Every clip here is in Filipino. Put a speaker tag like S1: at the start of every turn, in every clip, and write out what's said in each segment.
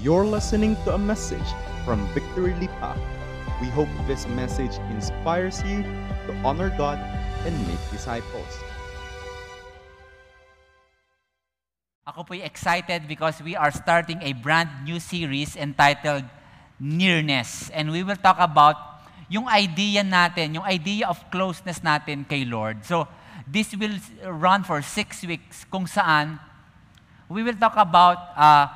S1: You're listening to a message from Victory Lipa. We hope this message inspires you to honor God and make disciples.
S2: Ako po'y excited because we are starting a brand new series entitled Nearness. And we will talk about yung idea natin, yung idea of closeness natin kay Lord. So, this will run for six weeks kung saan we will talk about uh,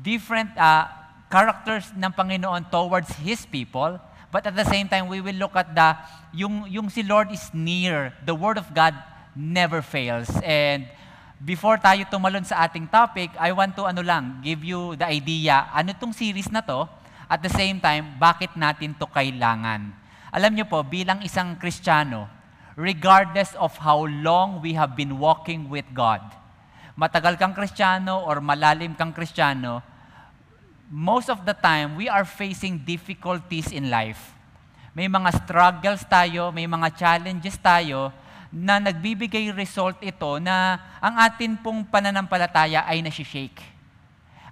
S2: different uh, characters ng Panginoon towards His people. But at the same time, we will look at the, yung, yung si Lord is near. The Word of God never fails. And before tayo tumalon sa ating topic, I want to ano lang, give you the idea, ano tong series na to, at the same time, bakit natin to kailangan. Alam niyo po, bilang isang Kristiyano, regardless of how long we have been walking with God, matagal kang Kristiyano or malalim kang Kristiyano, most of the time, we are facing difficulties in life. May mga struggles tayo, may mga challenges tayo na nagbibigay result ito na ang atin pong pananampalataya ay nasishake.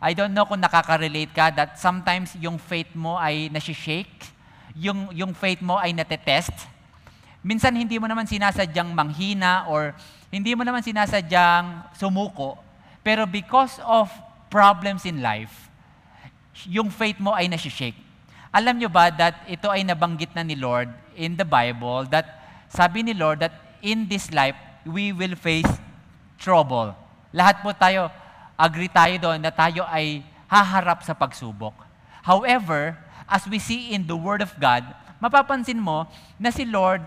S2: I don't know kung nakaka-relate ka that sometimes yung faith mo ay nasishake, yung, yung faith mo ay natetest. Minsan hindi mo naman sinasadyang manghina or hindi mo naman sinasadyang sumuko, pero because of problems in life, yung faith mo ay nasishake. Alam nyo ba that ito ay nabanggit na ni Lord in the Bible that sabi ni Lord that in this life, we will face trouble. Lahat po tayo, agree tayo doon na tayo ay haharap sa pagsubok. However, as we see in the Word of God, mapapansin mo na si Lord,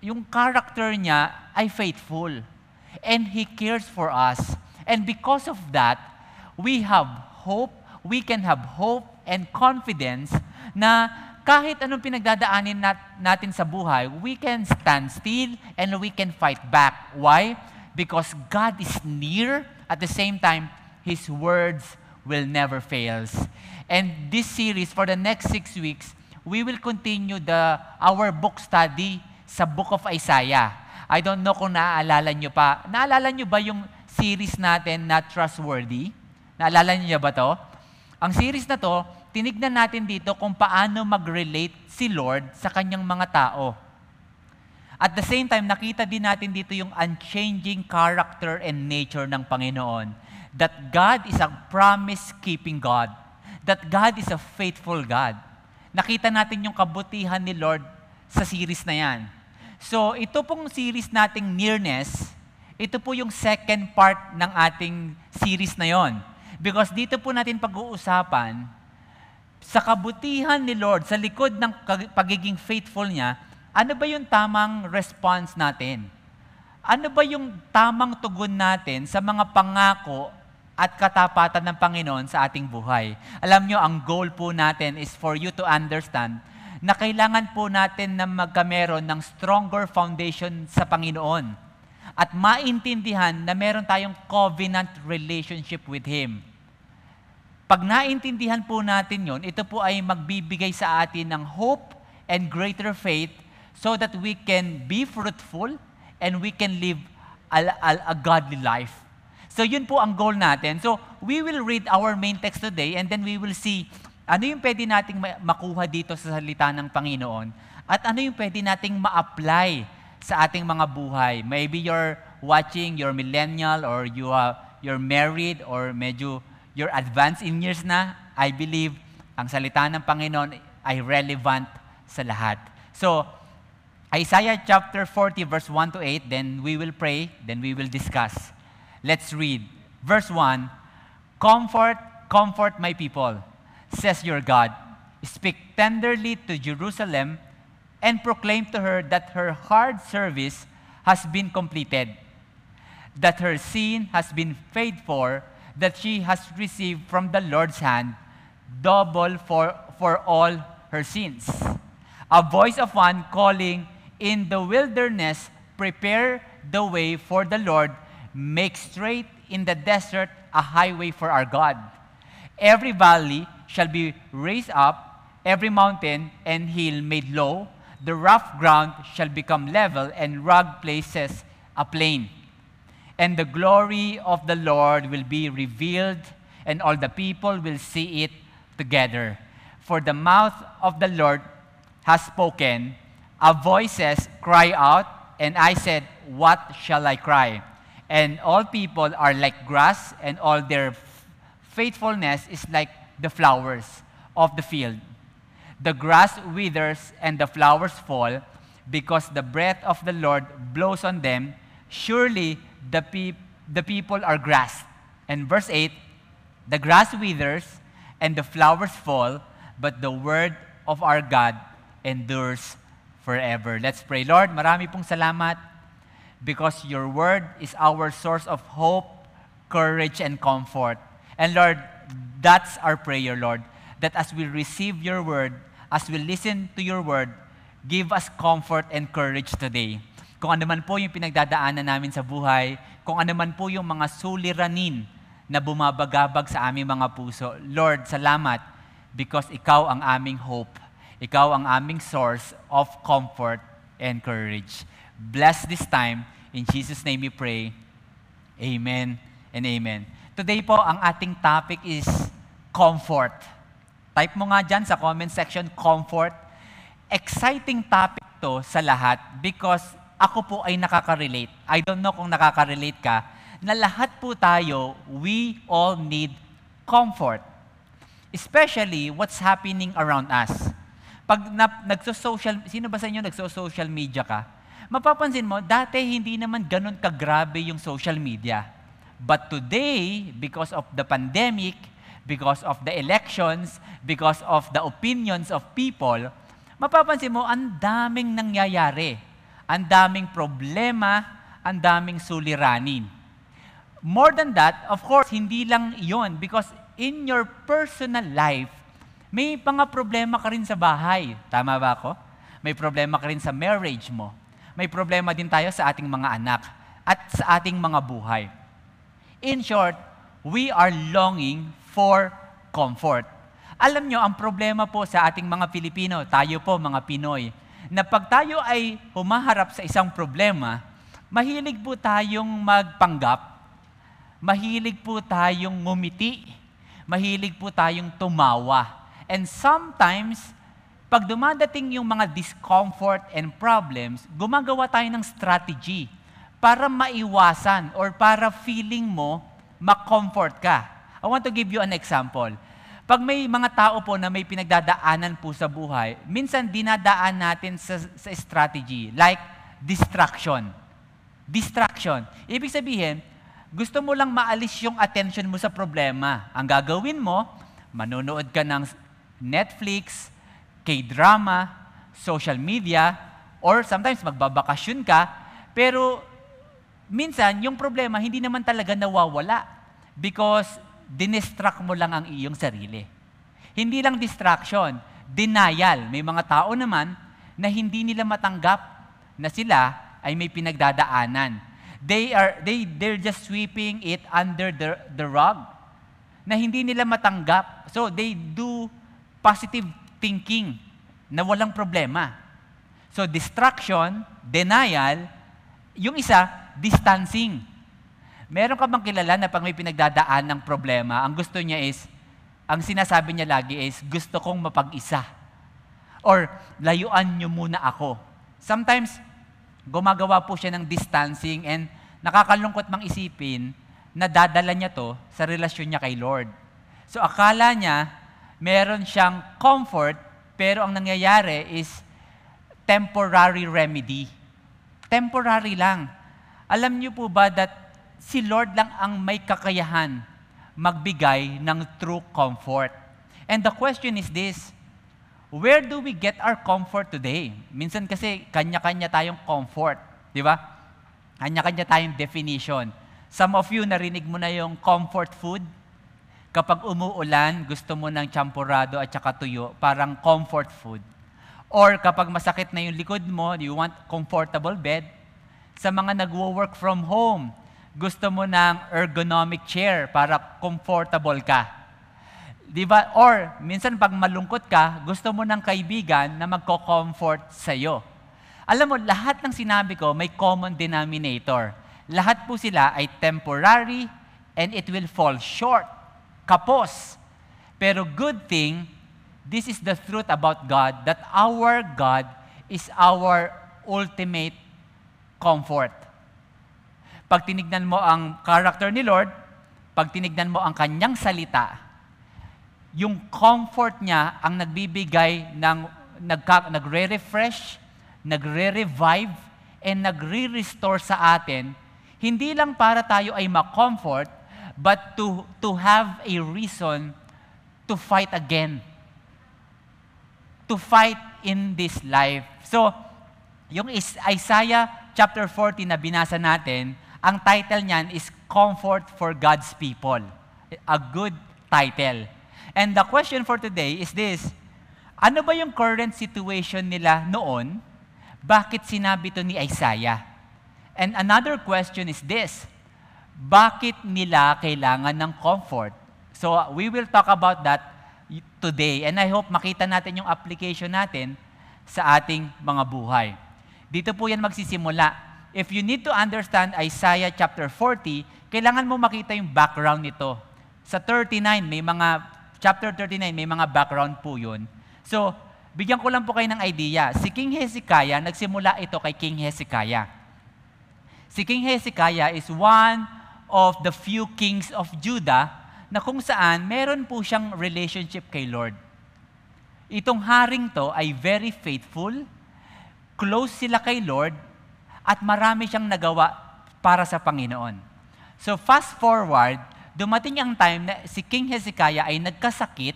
S2: yung character niya ay faithful. And He cares for us. And because of that, we have hope, we can have hope and confidence na kahit anong pinagdadaanin nat- natin sa buhay, we can stand still and we can fight back. Why? Because God is near. At the same time, His words will never fail. And this series, for the next six weeks, we will continue the our book study sa Book of Isaiah. I don't know kung naaalala nyo pa. Naalala nyo ba yung series natin na Trustworthy? Naalala nyo ba to? Ang series na to, tinignan natin dito kung paano mag-relate si Lord sa kanyang mga tao. At the same time, nakita din natin dito yung unchanging character and nature ng Panginoon. That God is a promise-keeping God. That God is a faithful God. Nakita natin yung kabutihan ni Lord sa series na yan. So, ito pong series nating Nearness, ito po yung second part ng ating series na yon. Because dito po natin pag-uusapan sa kabutihan ni Lord, sa likod ng pagiging faithful niya, ano ba yung tamang response natin? Ano ba yung tamang tugon natin sa mga pangako at katapatan ng Panginoon sa ating buhay? Alam nyo, ang goal po natin is for you to understand na kailangan po natin na magkameron ng stronger foundation sa Panginoon at maintindihan na meron tayong covenant relationship with Him. Pag naintindihan po natin yon, ito po ay magbibigay sa atin ng hope and greater faith so that we can be fruitful and we can live a, a, a godly life. So yun po ang goal natin. So we will read our main text today and then we will see ano yung pwede nating makuha dito sa salita ng Panginoon at ano yung pwede nating ma-apply sa ating mga buhay. Maybe you're watching, you're millennial or you are, you're married or medyo you're advanced in years na. I believe ang salita ng Panginoon ay relevant sa lahat. So, Isaiah chapter 40 verse 1 to 8, then we will pray, then we will discuss. Let's read. Verse 1, Comfort, comfort my people, says your God. Speak tenderly to Jerusalem and proclaim to her that her hard service has been completed, that her sin has been paid for, that she has received from the Lord's hand double for, for all her sins. A voice of one calling, In the wilderness, prepare the way for the Lord, make straight in the desert a highway for our God. Every valley shall be raised up, every mountain and hill made low. The rough ground shall become level, and rugged places a plain. And the glory of the Lord will be revealed, and all the people will see it, together. For the mouth of the Lord has spoken, a voices cry out, and I said, What shall I cry? And all people are like grass, and all their faithfulness is like the flowers of the field. The grass withers and the flowers fall, because the breath of the Lord blows on them. Surely the, pe- the people are grass. And verse 8 The grass withers and the flowers fall, but the word of our God endures forever. Let's pray. Lord, marami pong salamat because your word is our source of hope, courage, and comfort. And Lord, that's our prayer, Lord, that as we receive your word, as we listen to your word, give us comfort and courage today. Kung ano man po yung pinagdadaanan namin sa buhay, kung ano man po yung mga suliranin na bumabagabag sa aming mga puso. Lord, salamat because ikaw ang aming hope. Ikaw ang aming source of comfort and courage. Bless this time. In Jesus' name we pray. Amen and amen. Today po, ang ating topic is comfort. Type mo nga dyan sa comment section, comfort. Exciting topic to sa lahat because ako po ay nakaka-relate. I don't know kung nakaka-relate ka, na lahat po tayo, we all need comfort. Especially what's happening around us. Pag na, nagso-social, sino ba sa inyo nagso-social media ka? Mapapansin mo, dati hindi naman ganun kagrabe yung social media. But today, because of the pandemic, because of the elections, because of the opinions of people, mapapansin mo, ang daming nangyayari. Ang daming problema, ang daming suliranin. More than that, of course, hindi lang yon because in your personal life, may mga problema ka rin sa bahay. Tama ba ako? May problema ka rin sa marriage mo. May problema din tayo sa ating mga anak at sa ating mga buhay. In short, we are longing for comfort. Alam nyo, ang problema po sa ating mga Pilipino, tayo po mga Pinoy, na pag tayo ay humaharap sa isang problema, mahilig po tayong magpanggap, mahilig po tayong ngumiti, mahilig po tayong tumawa. And sometimes, pag dumadating yung mga discomfort and problems, gumagawa tayo ng strategy para maiwasan or para feeling mo ma-comfort ka. I want to give you an example. Pag may mga tao po na may pinagdadaanan po sa buhay, minsan dinadaan natin sa, sa strategy, like distraction. Distraction. Ibig sabihin, gusto mo lang maalis yung attention mo sa problema. Ang gagawin mo, manonood ka ng Netflix, K-drama, social media, or sometimes magbabakasyon ka, pero minsan yung problema hindi naman talaga nawawala because dinistract mo lang ang iyong sarili. Hindi lang distraction, denial. May mga tao naman na hindi nila matanggap na sila ay may pinagdadaanan they are they they're just sweeping it under the the rug na hindi nila matanggap. So they do positive thinking na walang problema. So distraction, denial, yung isa, distancing. Meron ka bang kilala na pag may pinagdadaan ng problema, ang gusto niya is, ang sinasabi niya lagi is, gusto kong mapag-isa. Or, layuan niyo muna ako. Sometimes, gumagawa po siya ng distancing and nakakalungkot mang isipin na dadala niya to sa relasyon niya kay Lord. So akala niya meron siyang comfort pero ang nangyayari is temporary remedy. Temporary lang. Alam niyo po ba that si Lord lang ang may kakayahan magbigay ng true comfort. And the question is this, where do we get our comfort today? Minsan kasi kanya-kanya tayong comfort, di ba? Kanya-kanya tayong definition. Some of you narinig mo na yung comfort food. Kapag umuulan, gusto mo ng champurado at saka tuyo, parang comfort food. Or kapag masakit na yung likod mo, you want comfortable bed. Sa mga nagwo-work from home, gusto mo ng ergonomic chair para comfortable ka. Di ba? Or, minsan pag malungkot ka, gusto mo ng kaibigan na magko-comfort sa'yo. Alam mo, lahat ng sinabi ko may common denominator. Lahat po sila ay temporary and it will fall short. Kapos. Pero good thing, this is the truth about God, that our God is our ultimate comfort. Pag tinignan mo ang character ni Lord, pag tinignan mo ang kanyang salita, yung comfort niya ang nagbibigay ng nagka, nagre-refresh, nagre-revive, and nagre-restore sa atin, hindi lang para tayo ay ma-comfort, but to, to have a reason to fight again. To fight in this life. So, yung Isaiah chapter 40 na binasa natin, ang title niyan is Comfort for God's People. A good title. And the question for today is this, ano ba yung current situation nila noon? Bakit sinabi to ni Isaiah? And another question is this, bakit nila kailangan ng comfort? So we will talk about that today and I hope makita natin yung application natin sa ating mga buhay. Dito po yan magsisimula. If you need to understand Isaiah chapter 40, kailangan mo makita yung background nito. Sa 39, may mga, chapter 39, may mga background po yun. So, bigyan ko lang po kayo ng idea. Si King Hezekiah, nagsimula ito kay King Hezekiah. Si King Hezekiah is one of the few kings of Judah na kung saan meron po siyang relationship kay Lord. Itong haring to ay very faithful, close sila kay Lord, at marami siyang nagawa para sa Panginoon. So fast forward, dumating ang time na si King Hezekiah ay nagkasakit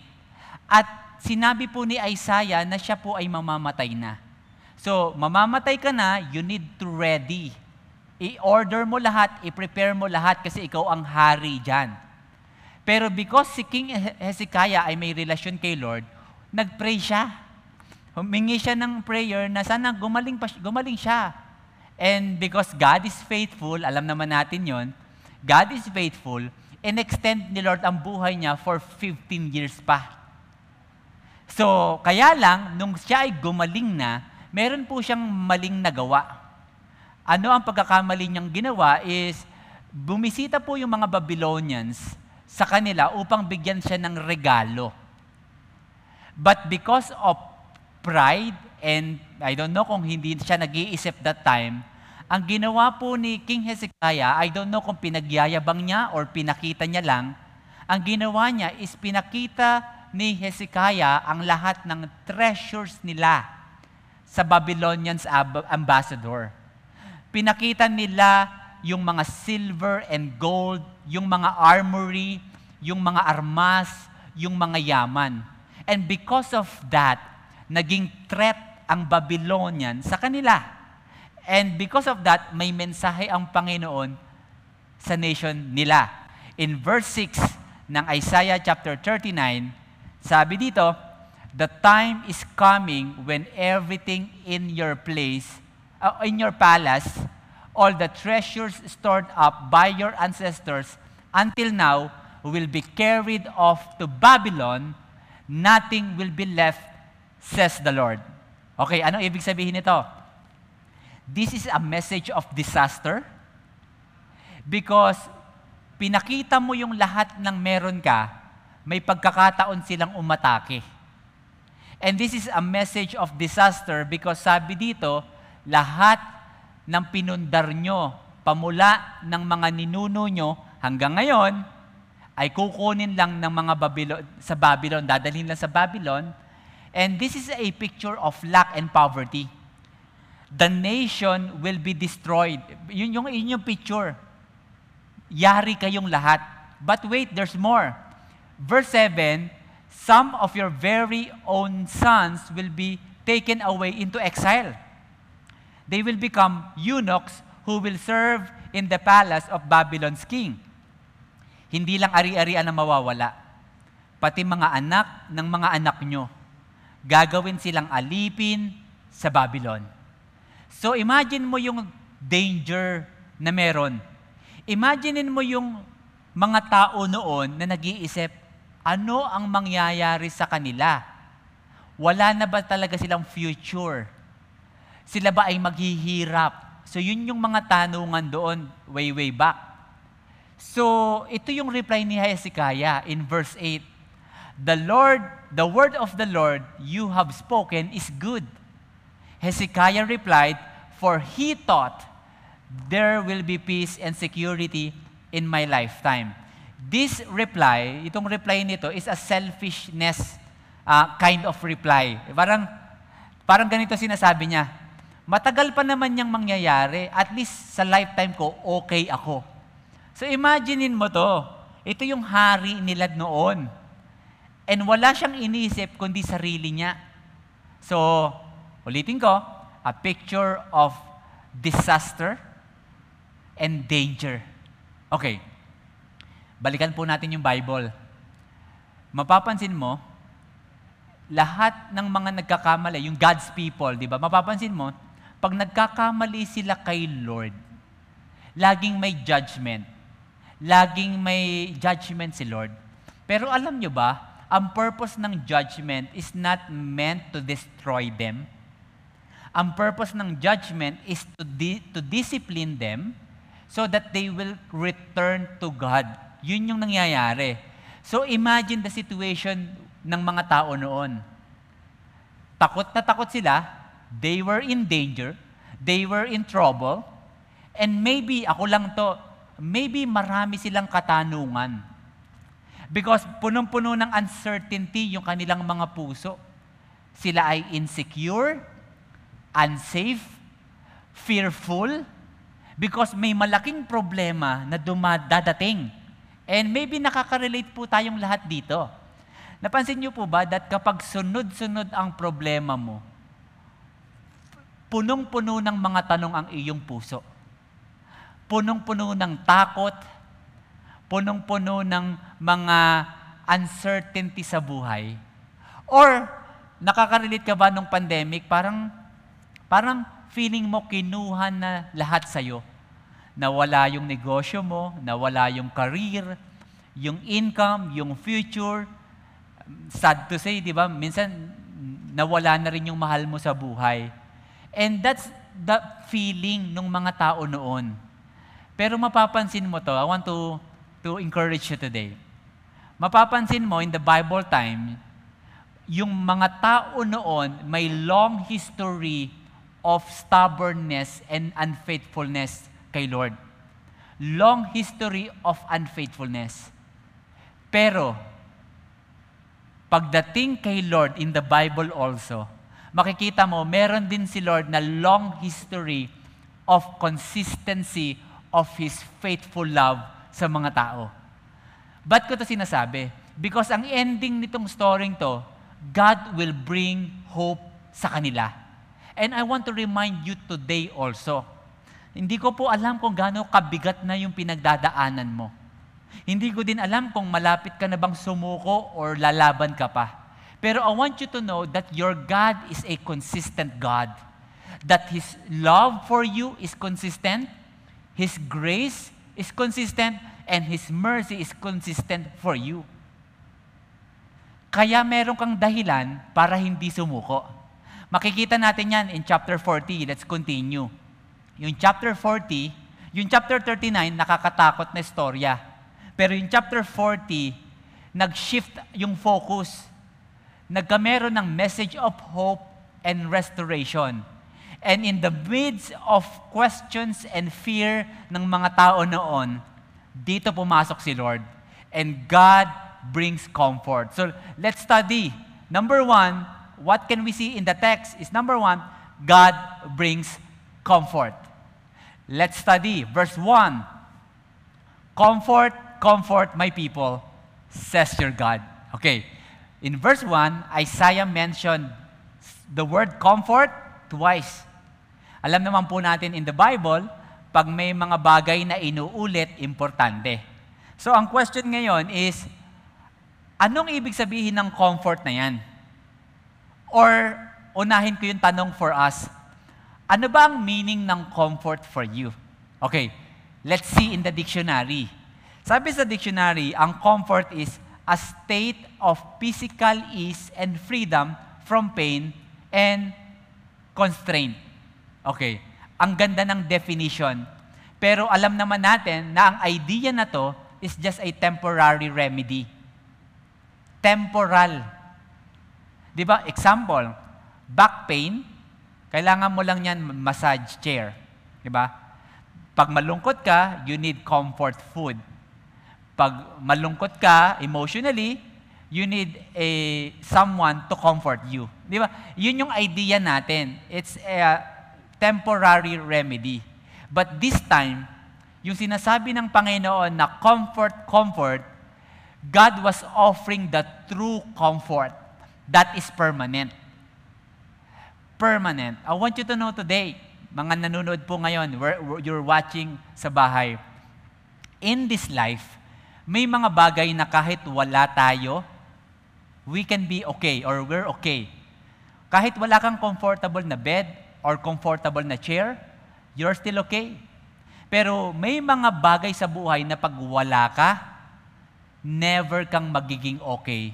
S2: at sinabi po ni Isaiah na siya po ay mamamatay na. So, mamamatay ka na, you need to ready. I-order mo lahat, i-prepare mo lahat kasi ikaw ang hari dyan. Pero because si King Hezekiah ay may relasyon kay Lord, nag-pray siya. Humingi siya ng prayer na sana gumaling, pa, gumaling siya. And because God is faithful, alam naman natin yon, God is faithful, and extend ni Lord ang buhay niya for 15 years pa. So, kaya lang, nung siya ay gumaling na, meron po siyang maling nagawa. Ano ang pagkakamali niyang ginawa is, bumisita po yung mga Babylonians sa kanila upang bigyan siya ng regalo. But because of pride, and I don't know kung hindi siya nag-iisip that time, ang ginawa po ni King Hezekiah, I don't know kung pinagyayabang niya or pinakita niya lang, ang ginawa niya is pinakita ni Hezekiah ang lahat ng treasures nila sa Babylonians ambassador. Pinakita nila yung mga silver and gold, yung mga armory, yung mga armas, yung mga yaman. And because of that, naging threat ang Babylonian sa kanila. And because of that, may mensahe ang Panginoon sa nation nila. In verse 6 ng Isaiah chapter 39, sabi dito, the time is coming when everything in your place, uh, in your palace, all the treasures stored up by your ancestors until now will be carried off to Babylon, nothing will be left, says the Lord. Okay, ano ibig sabihin nito? This is a message of disaster because pinakita mo yung lahat ng meron ka, may pagkakataon silang umatake. And this is a message of disaster because sabi dito, lahat ng pinundar nyo, pamula ng mga ninuno nyo hanggang ngayon, ay kukunin lang ng mga Babylon, sa Babylon, dadalhin lang sa Babylon. And this is a picture of lack and poverty. The nation will be destroyed. Yun yung, yun yung picture. Yari kayong lahat. But wait, there's more. Verse 7, some of your very own sons will be taken away into exile. They will become eunuchs who will serve in the palace of Babylon's king. Hindi lang ari-arian ang mawawala, pati mga anak ng mga anak nyo. Gagawin silang alipin sa Babylon. So imagine mo yung danger na meron. Imaginein mo yung mga tao noon na nag-iisip, ano ang mangyayari sa kanila? Wala na ba talaga silang future? Sila ba ay maghihirap? So yun yung mga tanungan doon way, way back. So ito yung reply ni Hezekiah in verse 8. The Lord, the word of the Lord you have spoken is good. Hezekiah replied, For he thought there will be peace and security in my lifetime. This reply, itong reply nito is a selfishness uh, kind of reply. Parang, parang ganito sinasabi niya, matagal pa naman niyang mangyayari, at least sa lifetime ko, okay ako. So imaginein mo to, ito yung hari nila noon. And wala siyang inisip kundi sarili niya. So, ulitin ko, a picture of disaster and danger. Okay. Balikan po natin yung Bible. Mapapansin mo, lahat ng mga nagkakamali, yung God's people, di ba? Mapapansin mo, pag nagkakamali sila kay Lord, laging may judgment. Laging may judgment si Lord. Pero alam nyo ba, ang purpose ng judgment is not meant to destroy them. Ang purpose ng judgment is to, di- to discipline them so that they will return to God. Yun yung nangyayari. So imagine the situation ng mga tao noon. Takot na takot sila, they were in danger, they were in trouble, and maybe, ako lang to, maybe marami silang katanungan. Because punong-puno ng uncertainty yung kanilang mga puso. Sila ay insecure, unsafe, fearful, because may malaking problema na dumadadating. And maybe nakaka-relate po tayong lahat dito. Napansin niyo po ba that kapag sunod-sunod ang problema mo, punong-puno ng mga tanong ang iyong puso punong-puno ng takot, punong-puno ng mga uncertainty sa buhay? Or nakaka-relate ka ba nung pandemic, parang, parang feeling mo kinuha na lahat sa'yo? Nawala yung negosyo mo, nawala yung career, yung income, yung future. Sad to say, di ba? Minsan, nawala na rin yung mahal mo sa buhay. And that's the feeling ng mga tao noon. Pero mapapansin mo to, I want to, to encourage you today. Mapapansin mo in the Bible time, yung mga tao noon may long history of stubbornness and unfaithfulness kay Lord. Long history of unfaithfulness. Pero, pagdating kay Lord in the Bible also, makikita mo, meron din si Lord na long history of consistency of His faithful love sa mga tao. Ba't ko to sinasabi? Because ang ending nitong story to, God will bring hope sa kanila. And I want to remind you today also, hindi ko po alam kung gaano kabigat na yung pinagdadaanan mo. Hindi ko din alam kung malapit ka na bang sumuko or lalaban ka pa. Pero I want you to know that your God is a consistent God. That His love for you is consistent His grace is consistent and His mercy is consistent for you. Kaya meron kang dahilan para hindi sumuko. Makikita natin yan in chapter 40. Let's continue. Yung chapter 40, yung chapter 39, nakakatakot na istorya. Pero yung chapter 40, nag-shift yung focus. Nagkameron ng message of hope and restoration. And in the midst of questions and fear ng mga tao noon, dito pumasok si Lord. And God brings comfort. So let's study. Number one, what can we see in the text is number one, God brings comfort. Let's study. Verse 1. Comfort, comfort my people, says your God. Okay. In verse 1, Isaiah mentioned the word comfort twice. Alam naman po natin in the Bible, pag may mga bagay na inuulit, importante. So ang question ngayon is, anong ibig sabihin ng comfort na yan? Or unahin ko yung tanong for us, ano ba ang meaning ng comfort for you? Okay, let's see in the dictionary. Sabi sa dictionary, ang comfort is a state of physical ease and freedom from pain and constraint. Okay, ang ganda ng definition. Pero alam naman natin na ang idea na to is just a temporary remedy. temporal. Di ba? Example, back pain, kailangan mo lang yan massage chair. Di ba? Pag malungkot ka, you need comfort food. Pag malungkot ka emotionally, you need a someone to comfort you. Di ba? Yun yung idea natin. It's a temporary remedy. But this time, yung sinasabi ng Panginoon na comfort, comfort, God was offering the true comfort that is permanent. Permanent. I want you to know today, mga nanonood po ngayon, you're watching sa bahay, in this life, may mga bagay na kahit wala tayo, we can be okay or we're okay. Kahit wala kang comfortable na bed or comfortable na chair, you're still okay. Pero may mga bagay sa buhay na pag wala ka, never kang magiging okay.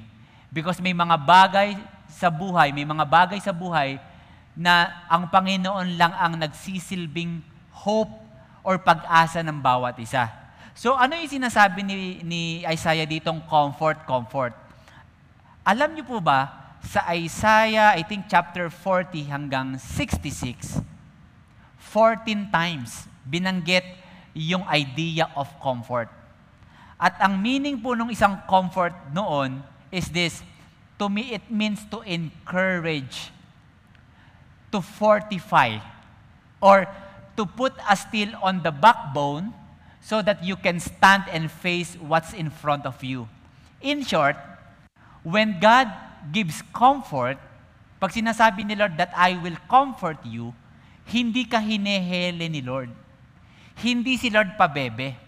S2: Because may mga bagay sa buhay, may mga bagay sa buhay na ang Panginoon lang ang nagsisilbing hope or pag-asa ng bawat isa. So ano yung sinasabi ni, ni Isaiah ditong comfort, comfort? Alam niyo po ba, sa Isaiah, I think chapter 40 hanggang 66, 14 times binanggit yung idea of comfort. At ang meaning po ng isang comfort noon is this, to me it means to encourage, to fortify, or to put a steel on the backbone so that you can stand and face what's in front of you. In short, when God gives comfort, pag sinasabi ni Lord that I will comfort you, hindi ka hinehele ni Lord. Hindi si Lord pabebe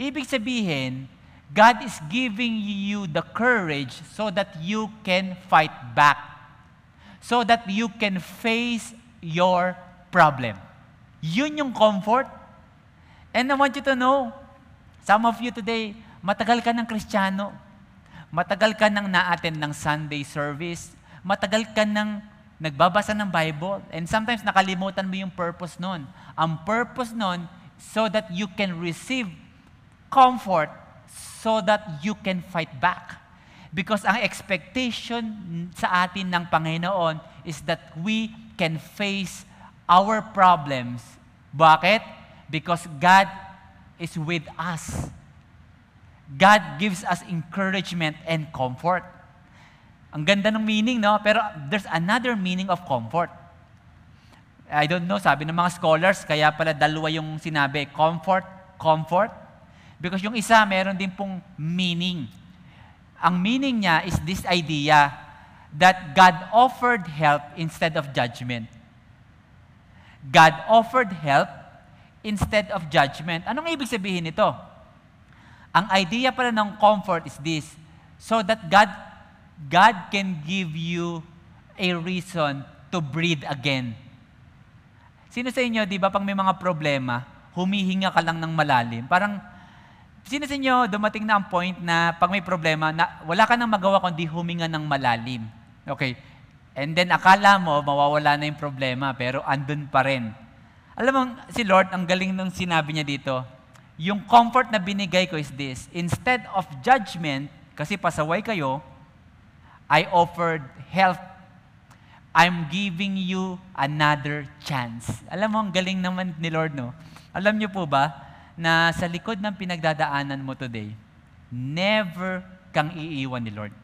S2: Ibig sabihin, God is giving you the courage so that you can fight back. So that you can face your problem. Yun yung comfort. And I want you to know, some of you today, matagal ka ng kristyano. Matagal ka nang na-attend ng Sunday service. Matagal ka nang nagbabasa ng Bible. And sometimes nakalimutan mo yung purpose nun. Ang purpose nun, so that you can receive comfort so that you can fight back. Because ang expectation sa atin ng Panginoon is that we can face our problems. Bakit? Because God is with us. God gives us encouragement and comfort. Ang ganda ng meaning, no? Pero there's another meaning of comfort. I don't know, sabi ng mga scholars, kaya pala dalawa yung sinabi, comfort, comfort, Because yung isa, meron din pong meaning. Ang meaning niya is this idea that God offered help instead of judgment. God offered help instead of judgment. Anong ibig sabihin nito? Ang idea pala ng comfort is this, so that God, God can give you a reason to breathe again. Sino sa inyo, di ba, pag may mga problema, humihinga ka lang ng malalim, parang Sino sa inyo dumating na ang point na pag may problema, na wala ka nang magawa kundi huminga ng malalim? Okay. And then akala mo, mawawala na yung problema, pero andun pa rin. Alam mo, si Lord, ang galing nung sinabi niya dito, yung comfort na binigay ko is this, instead of judgment, kasi pasaway kayo, I offered help. I'm giving you another chance. Alam mo, ang galing naman ni Lord, no? Alam niyo po ba, na sa likod ng pinagdadaanan mo today, never kang iiwan ni Lord.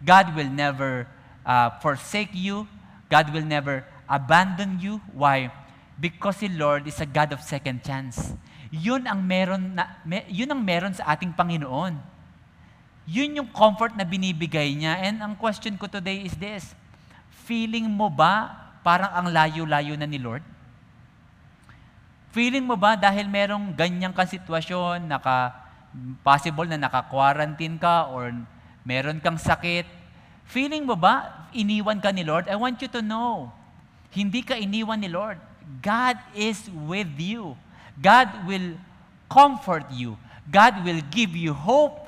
S2: God will never uh, forsake you. God will never abandon you. Why? Because si Lord is a God of second chance. Yun ang meron na, me, yun ang meron sa ating Panginoon. Yun yung comfort na binibigay niya. And ang question ko today is this, feeling mo ba parang ang layo-layo na ni Lord? Feeling mo ba dahil merong ganyang kang sitwasyon, naka, possible na naka-quarantine ka or meron kang sakit, feeling mo ba iniwan ka ni Lord? I want you to know, hindi ka iniwan ni Lord. God is with you. God will comfort you. God will give you hope.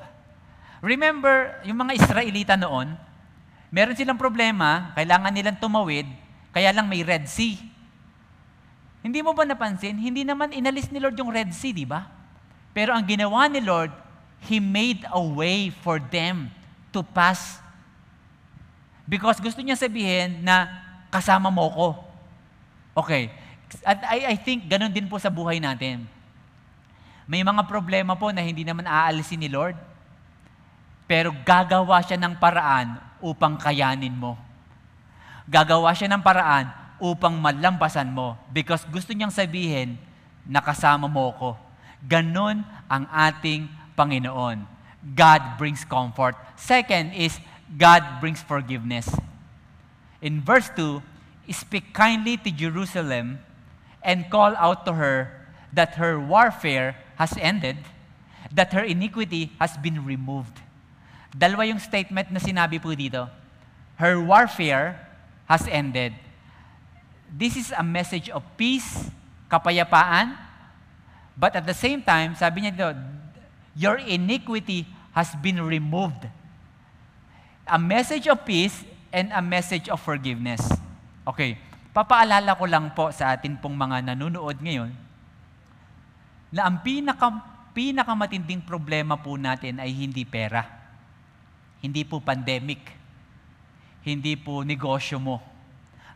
S2: Remember, yung mga Israelita noon, meron silang problema, kailangan nilang tumawid, kaya lang may Red Sea. Hindi mo ba napansin? Hindi naman inalis ni Lord yung Red Sea, di ba? Pero ang ginawa ni Lord, He made a way for them to pass. Because gusto niya sabihin na kasama mo ko. Okay. At I, I think ganun din po sa buhay natin. May mga problema po na hindi naman aalisin ni Lord. Pero gagawa siya ng paraan upang kayanin mo. Gagawa siya ng paraan upang malampasan mo. Because gusto niyang sabihin, nakasama mo ko. Ganon ang ating Panginoon. God brings comfort. Second is, God brings forgiveness. In verse 2, speak kindly to Jerusalem and call out to her that her warfare has ended, that her iniquity has been removed. Dalawa yung statement na sinabi po dito. Her warfare has ended. This is a message of peace, kapayapaan, but at the same time, sabi niya dito, your iniquity has been removed. A message of peace and a message of forgiveness. Okay, papaalala ko lang po sa atin pong mga nanonood ngayon na ang pinaka, pinakamatinding problema po natin ay hindi pera hindi po pandemic. Hindi po negosyo mo.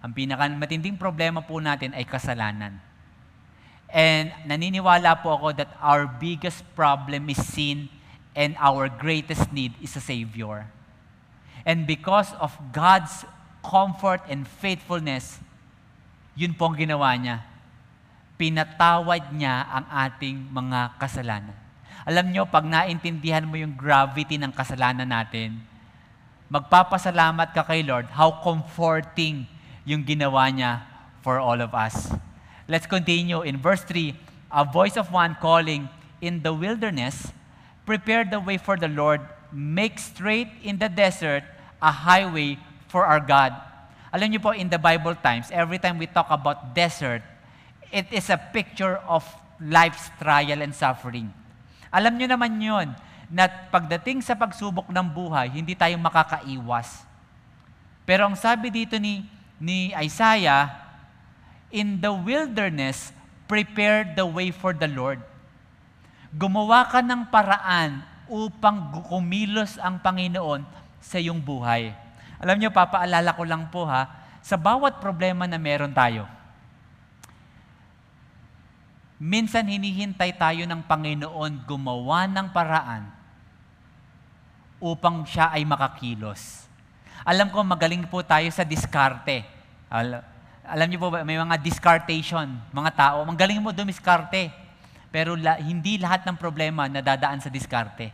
S2: Ang pinakamatinding problema po natin ay kasalanan. And naniniwala po ako that our biggest problem is sin and our greatest need is a Savior. And because of God's comfort and faithfulness, yun po ang ginawa niya. Pinatawad niya ang ating mga kasalanan. Alam nyo, pag naintindihan mo yung gravity ng kasalanan natin, magpapasalamat ka kay Lord how comforting yung ginawa niya for all of us. Let's continue in verse 3. A voice of one calling in the wilderness, prepare the way for the Lord, make straight in the desert a highway for our God. Alam niyo po, in the Bible times, every time we talk about desert, it is a picture of life's trial and suffering. Alam nyo naman yon na pagdating sa pagsubok ng buhay, hindi tayo makakaiwas. Pero ang sabi dito ni, ni Isaiah, in the wilderness, prepare the way for the Lord. Gumawa ka ng paraan upang kumilos ang Panginoon sa iyong buhay. Alam niyo, papaalala ko lang po ha, sa bawat problema na meron tayo, Minsan hinihintay tayo ng Panginoon gumawa ng paraan upang siya ay makakilos. Alam ko magaling po tayo sa diskarte. Al- alam niyo po may mga discartation, mga tao, magaling mo dumiskarte. Pero la, hindi lahat ng problema nadadaan sa diskarte.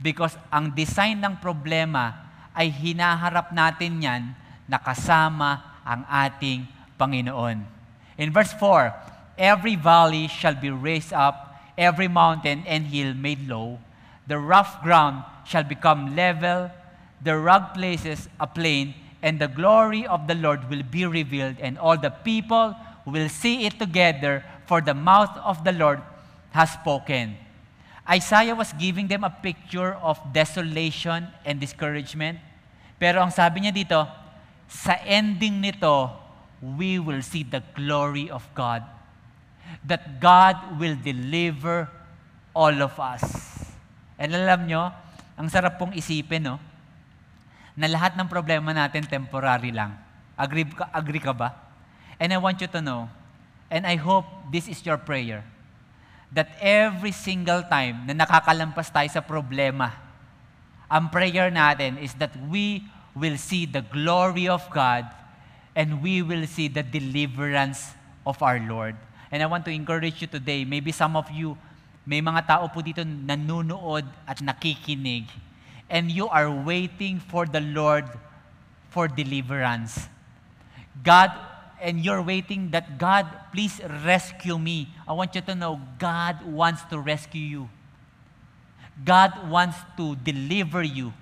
S2: Because ang design ng problema ay hinaharap natin yan na kasama ang ating Panginoon. In verse 4, Every valley shall be raised up, every mountain and hill made low. The rough ground shall become level, the rugged places a plain, and the glory of the Lord will be revealed, and all the people will see it together, for the mouth of the Lord has spoken. Isaiah was giving them a picture of desolation and discouragement. Pero ang sabi niya dito, sa ending nito, we will see the glory of God that God will deliver all of us. And alam nyo, ang sarap pong isipin, no? Na lahat ng problema natin temporary lang. Agree ka, agree ka ba? And I want you to know, and I hope this is your prayer, that every single time na nakakalampas tayo sa problema, ang prayer natin is that we will see the glory of God and we will see the deliverance of our Lord. And I want to encourage you today, maybe some of you, may mga tao po dito nanunood at nakikinig. And you are waiting for the Lord for deliverance. God, and you're waiting that God, please rescue me. I want you to know God wants to rescue you. God wants to deliver you.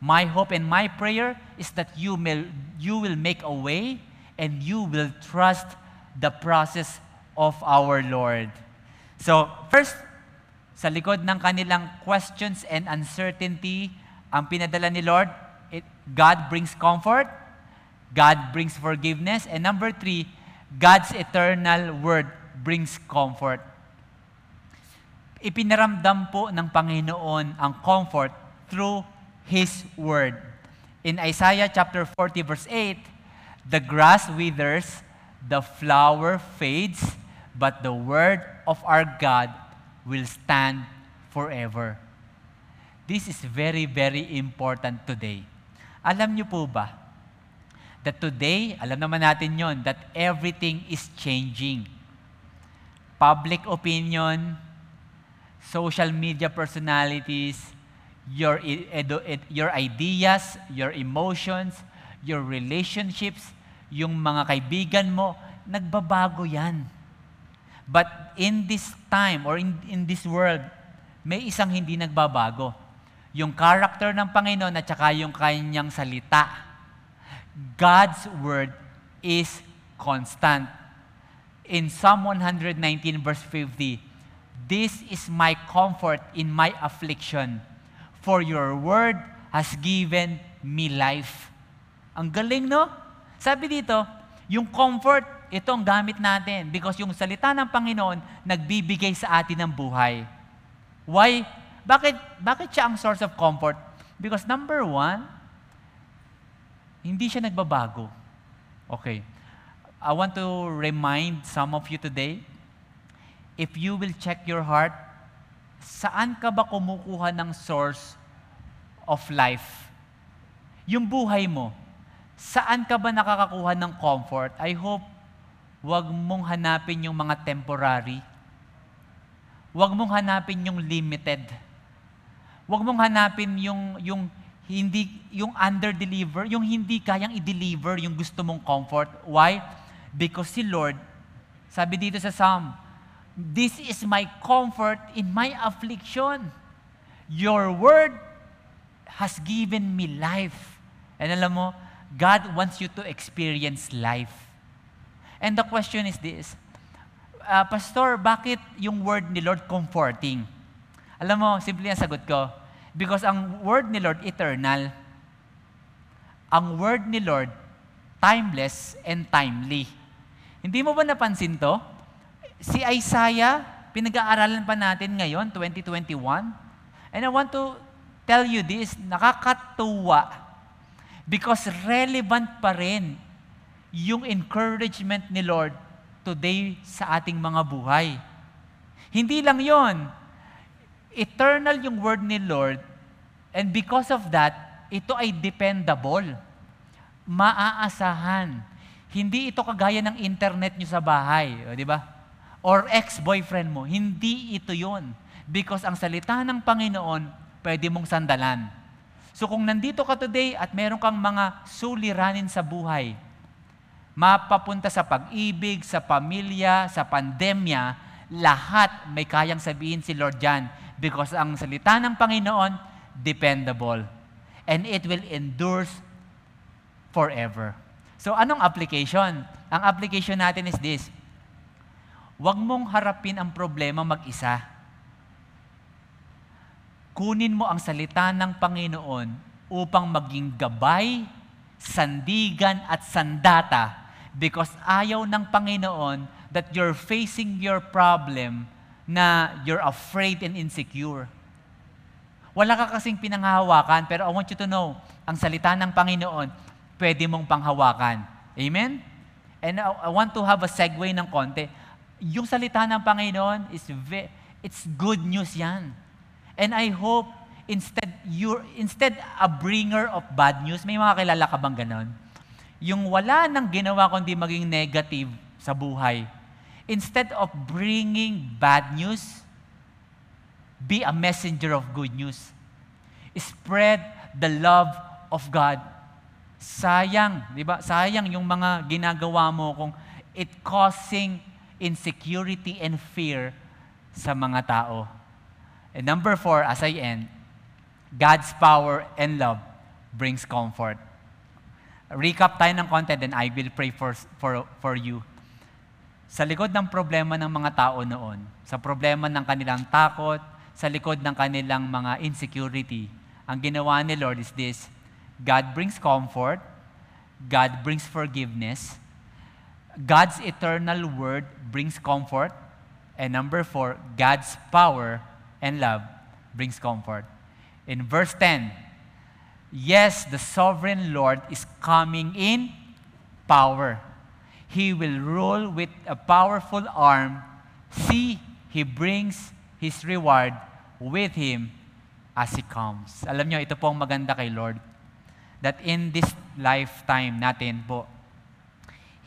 S2: My hope and my prayer is that you, may, you will make a way and you will trust the process of our Lord. So, first, sa likod ng kanilang questions and uncertainty, ang pinadala ni Lord, it, God brings comfort, God brings forgiveness, and number three, God's eternal word brings comfort. Ipinaramdam po ng Panginoon ang comfort through His word. In Isaiah chapter 40, verse 8, the grass withers, the flower fades, but the word of our God will stand forever. This is very, very important today. Alam niyo po ba, that today, alam naman natin yon that everything is changing. Public opinion, social media personalities, your, your ideas, your emotions, your relationships, yung mga kaibigan mo, nagbabago yan. But in this time or in, in this world, may isang hindi nagbabago. Yung character ng Panginoon at saka yung kanyang salita. God's word is constant. In Psalm 119 verse 50, This is my comfort in my affliction For your word has given me life. Ang galing, no? Sabi dito, yung comfort, ito ang gamit natin because yung salita ng Panginoon nagbibigay sa atin ng buhay. Why? Bakit, bakit siya ang source of comfort? Because number one, hindi siya nagbabago. Okay. I want to remind some of you today, if you will check your heart, saan ka ba kumukuha ng source of life? Yung buhay mo, saan ka ba nakakakuha ng comfort? I hope wag mong hanapin yung mga temporary. Wag mong hanapin yung limited. Wag mong hanapin yung yung hindi yung under-deliver, yung hindi kayang i-deliver yung gusto mong comfort. Why? Because si Lord, sabi dito sa Psalm, This is my comfort in my affliction. Your word has given me life. And alam mo, God wants you to experience life. And the question is this, uh, Pastor, bakit yung word ni Lord comforting? Alam mo, simple ang sagot ko. Because ang word ni Lord eternal. Ang word ni Lord timeless and timely. Hindi mo ba napansin to? Si Isaiah, pinag-aaralan pa natin ngayon, 2021. And I want to tell you this, nakakatuwa because relevant pa rin yung encouragement ni Lord today sa ating mga buhay. Hindi lang yon. Eternal yung word ni Lord and because of that, ito ay dependable. Maaasahan. Hindi ito kagaya ng internet nyo sa bahay, di ba? or ex-boyfriend mo. Hindi ito yon. Because ang salita ng Panginoon, pwede mong sandalan. So kung nandito ka today at meron kang mga suliranin sa buhay, mapapunta sa pag-ibig, sa pamilya, sa pandemya, lahat may kayang sabihin si Lord Jan because ang salita ng Panginoon, dependable. And it will endure forever. So anong application? Ang application natin is this Huwag mong harapin ang problema mag-isa. Kunin mo ang salita ng Panginoon upang maging gabay, sandigan at sandata because ayaw ng Panginoon that you're facing your problem na you're afraid and insecure. Wala ka kasing pinanghahawakan, pero I want you to know, ang salita ng Panginoon, pwede mong panghawakan. Amen? And I want to have a segue ng konti yung salita ng Panginoon is ve- it's good news yan. And I hope instead you instead a bringer of bad news, may mga kilala ka bang ganon? Yung wala nang ginawa kundi maging negative sa buhay. Instead of bringing bad news, be a messenger of good news. Spread the love of God. Sayang, di ba? Sayang yung mga ginagawa mo kung it causing insecurity and fear sa mga tao. And number four, as I end, God's power and love brings comfort. Recap tayo ng content and I will pray for, for, for you. Sa likod ng problema ng mga tao noon, sa problema ng kanilang takot, sa likod ng kanilang mga insecurity, ang ginawa ni Lord is this, God brings comfort, God brings forgiveness, God's eternal word brings comfort. And number four, God's power and love brings comfort. In verse 10, Yes, the sovereign Lord is coming in power. He will rule with a powerful arm. See, He brings His reward with Him as He comes. Alam nyo, ito po ang maganda kay Lord. That in this lifetime natin po,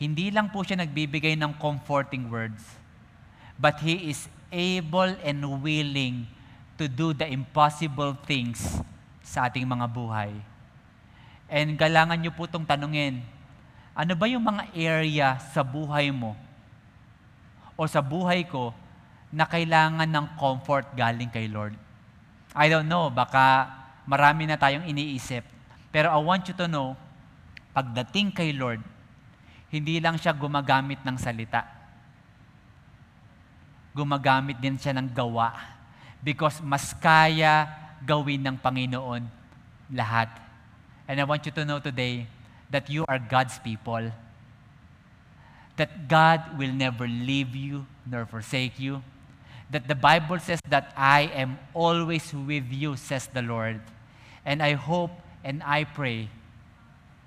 S2: hindi lang po siya nagbibigay ng comforting words, but He is able and willing to do the impossible things sa ating mga buhay. And kailangan nyo po itong tanungin, ano ba yung mga area sa buhay mo o sa buhay ko na kailangan ng comfort galing kay Lord? I don't know, baka marami na tayong iniisip. Pero I want you to know, pagdating kay Lord, hindi lang siya gumagamit ng salita. Gumagamit din siya ng gawa. Because mas kaya gawin ng Panginoon lahat. And I want you to know today that you are God's people. That God will never leave you nor forsake you. That the Bible says that I am always with you, says the Lord. And I hope and I pray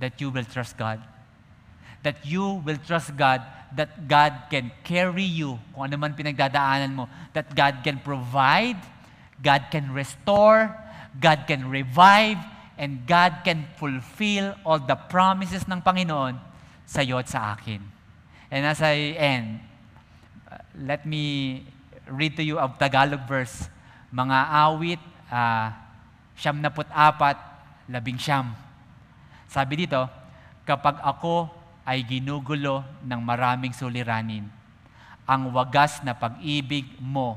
S2: that you will trust God. That you will trust God, that God can carry you, kung ano man pinagdadaanan mo, that God can provide, God can restore, God can revive, and God can fulfill all the promises ng Panginoon sa iyo at sa akin. And as I end, let me read to you a Tagalog verse. Mga awit, uh, siyam na put apat, labing siyam. Sabi dito, kapag ako ay ginugulo ng maraming suliranin, ang wagas na pag-ibig mo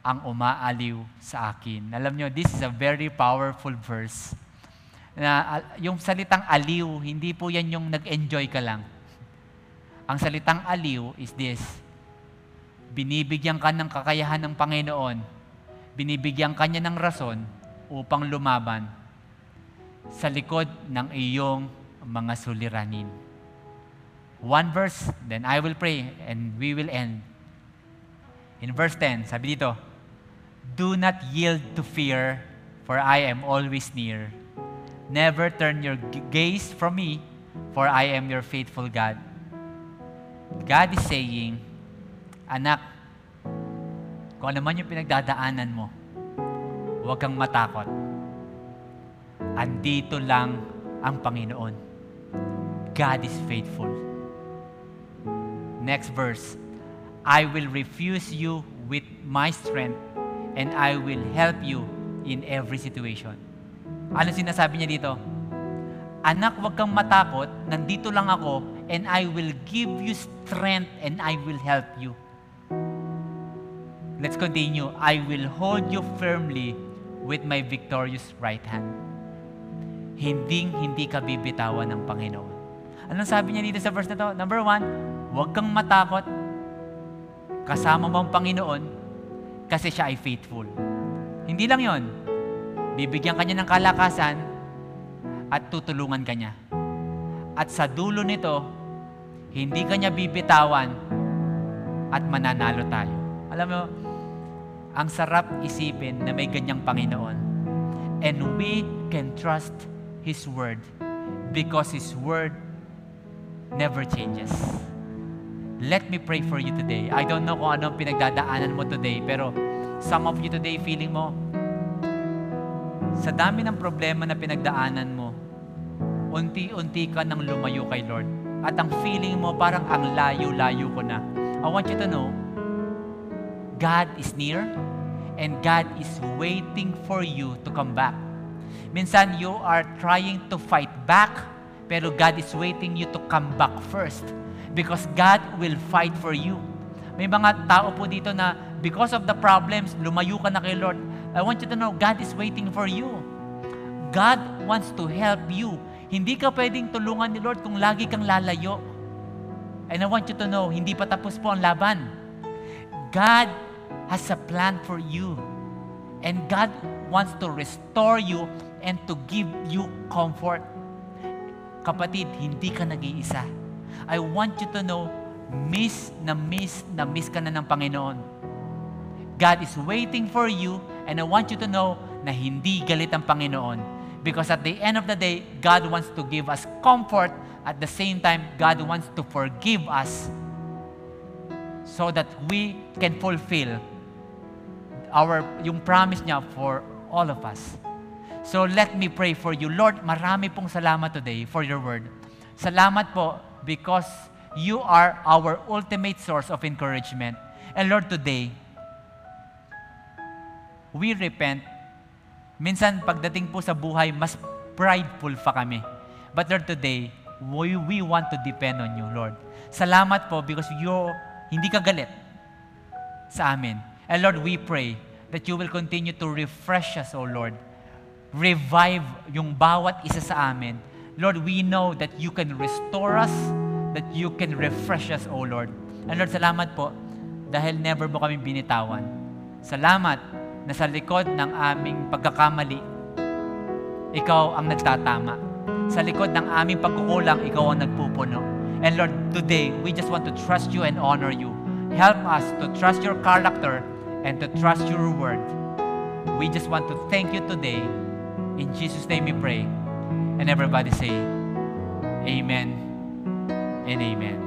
S2: ang umaaliw sa akin. Alam nyo, this is a very powerful verse. Na, yung salitang aliw, hindi po yan yung nag-enjoy ka lang. Ang salitang aliw is this. Binibigyan ka ng kakayahan ng Panginoon. Binibigyan ka niya ng rason upang lumaban sa likod ng iyong mga suliranin. One verse, then I will pray and we will end. In verse 10, sabi dito, Do not yield to fear, for I am always near. Never turn your gaze from me, for I am your faithful God. God is saying, Anak, kung ano man yung pinagdadaanan mo, huwag kang matakot. Andito lang ang Panginoon. God is faithful. Next verse. I will refuse you with my strength and I will help you in every situation. Ano sinasabi niya dito? Anak, huwag kang matakot. Nandito lang ako and I will give you strength and I will help you. Let's continue. I will hold you firmly with my victorious right hand. Hinding hindi ka bibitawan ng Panginoon. Anong sabi niya dito sa verse na to? Number one, huwag kang matakot. Kasama mo ang Panginoon kasi siya ay faithful. Hindi lang yon. Bibigyan ka niya ng kalakasan at tutulungan ka niya. At sa dulo nito, hindi ka niya bibitawan at mananalo tayo. Alam mo, ang sarap isipin na may ganyang Panginoon. And we can trust His Word because His Word never changes. Let me pray for you today. I don't know kung anong pinagdadaanan mo today, pero some of you today feeling mo, sa dami ng problema na pinagdaanan mo, unti-unti ka nang lumayo kay Lord. At ang feeling mo parang ang layo-layo ko na. I want you to know, God is near and God is waiting for you to come back. Minsan you are trying to fight back, pero God is waiting you to come back first because God will fight for you. May mga tao po dito na because of the problems, lumayo ka na kay Lord. I want you to know, God is waiting for you. God wants to help you. Hindi ka pwedeng tulungan ni Lord kung lagi kang lalayo. And I want you to know, hindi pa tapos po ang laban. God has a plan for you. And God wants to restore you and to give you comfort. Kapatid, hindi ka nag-iisa. I want you to know, miss na miss na miss ka na ng Panginoon. God is waiting for you and I want you to know na hindi galit ang Panginoon Because at the end of the day, God wants to give us comfort. At the same time, God wants to forgive us so that we can fulfill our yung promise niya for all of us. So let me pray for you. Lord, marami pong salamat today for your word. Salamat po because you are our ultimate source of encouragement. And Lord, today, we repent. Minsan, pagdating po sa buhay, mas prideful pa kami. But Lord, today, we, we want to depend on you, Lord. Salamat po because you, hindi ka galit sa amin. And Lord, we pray that you will continue to refresh us, O Lord. Revive yung bawat isa sa amin. Lord, we know that you can restore us, that you can refresh us, O Lord. And Lord, salamat po dahil never mo kami binitawan. Salamat na sa likod ng aming pagkakamali, ikaw ang nagtatama. Sa likod ng aming pagkukulang, ikaw ang nagpupuno. And Lord, today, we just want to trust you and honor you. Help us to trust your character and to trust your word. We just want to thank you today. In Jesus' name we pray. And everybody say, Amen and Amen.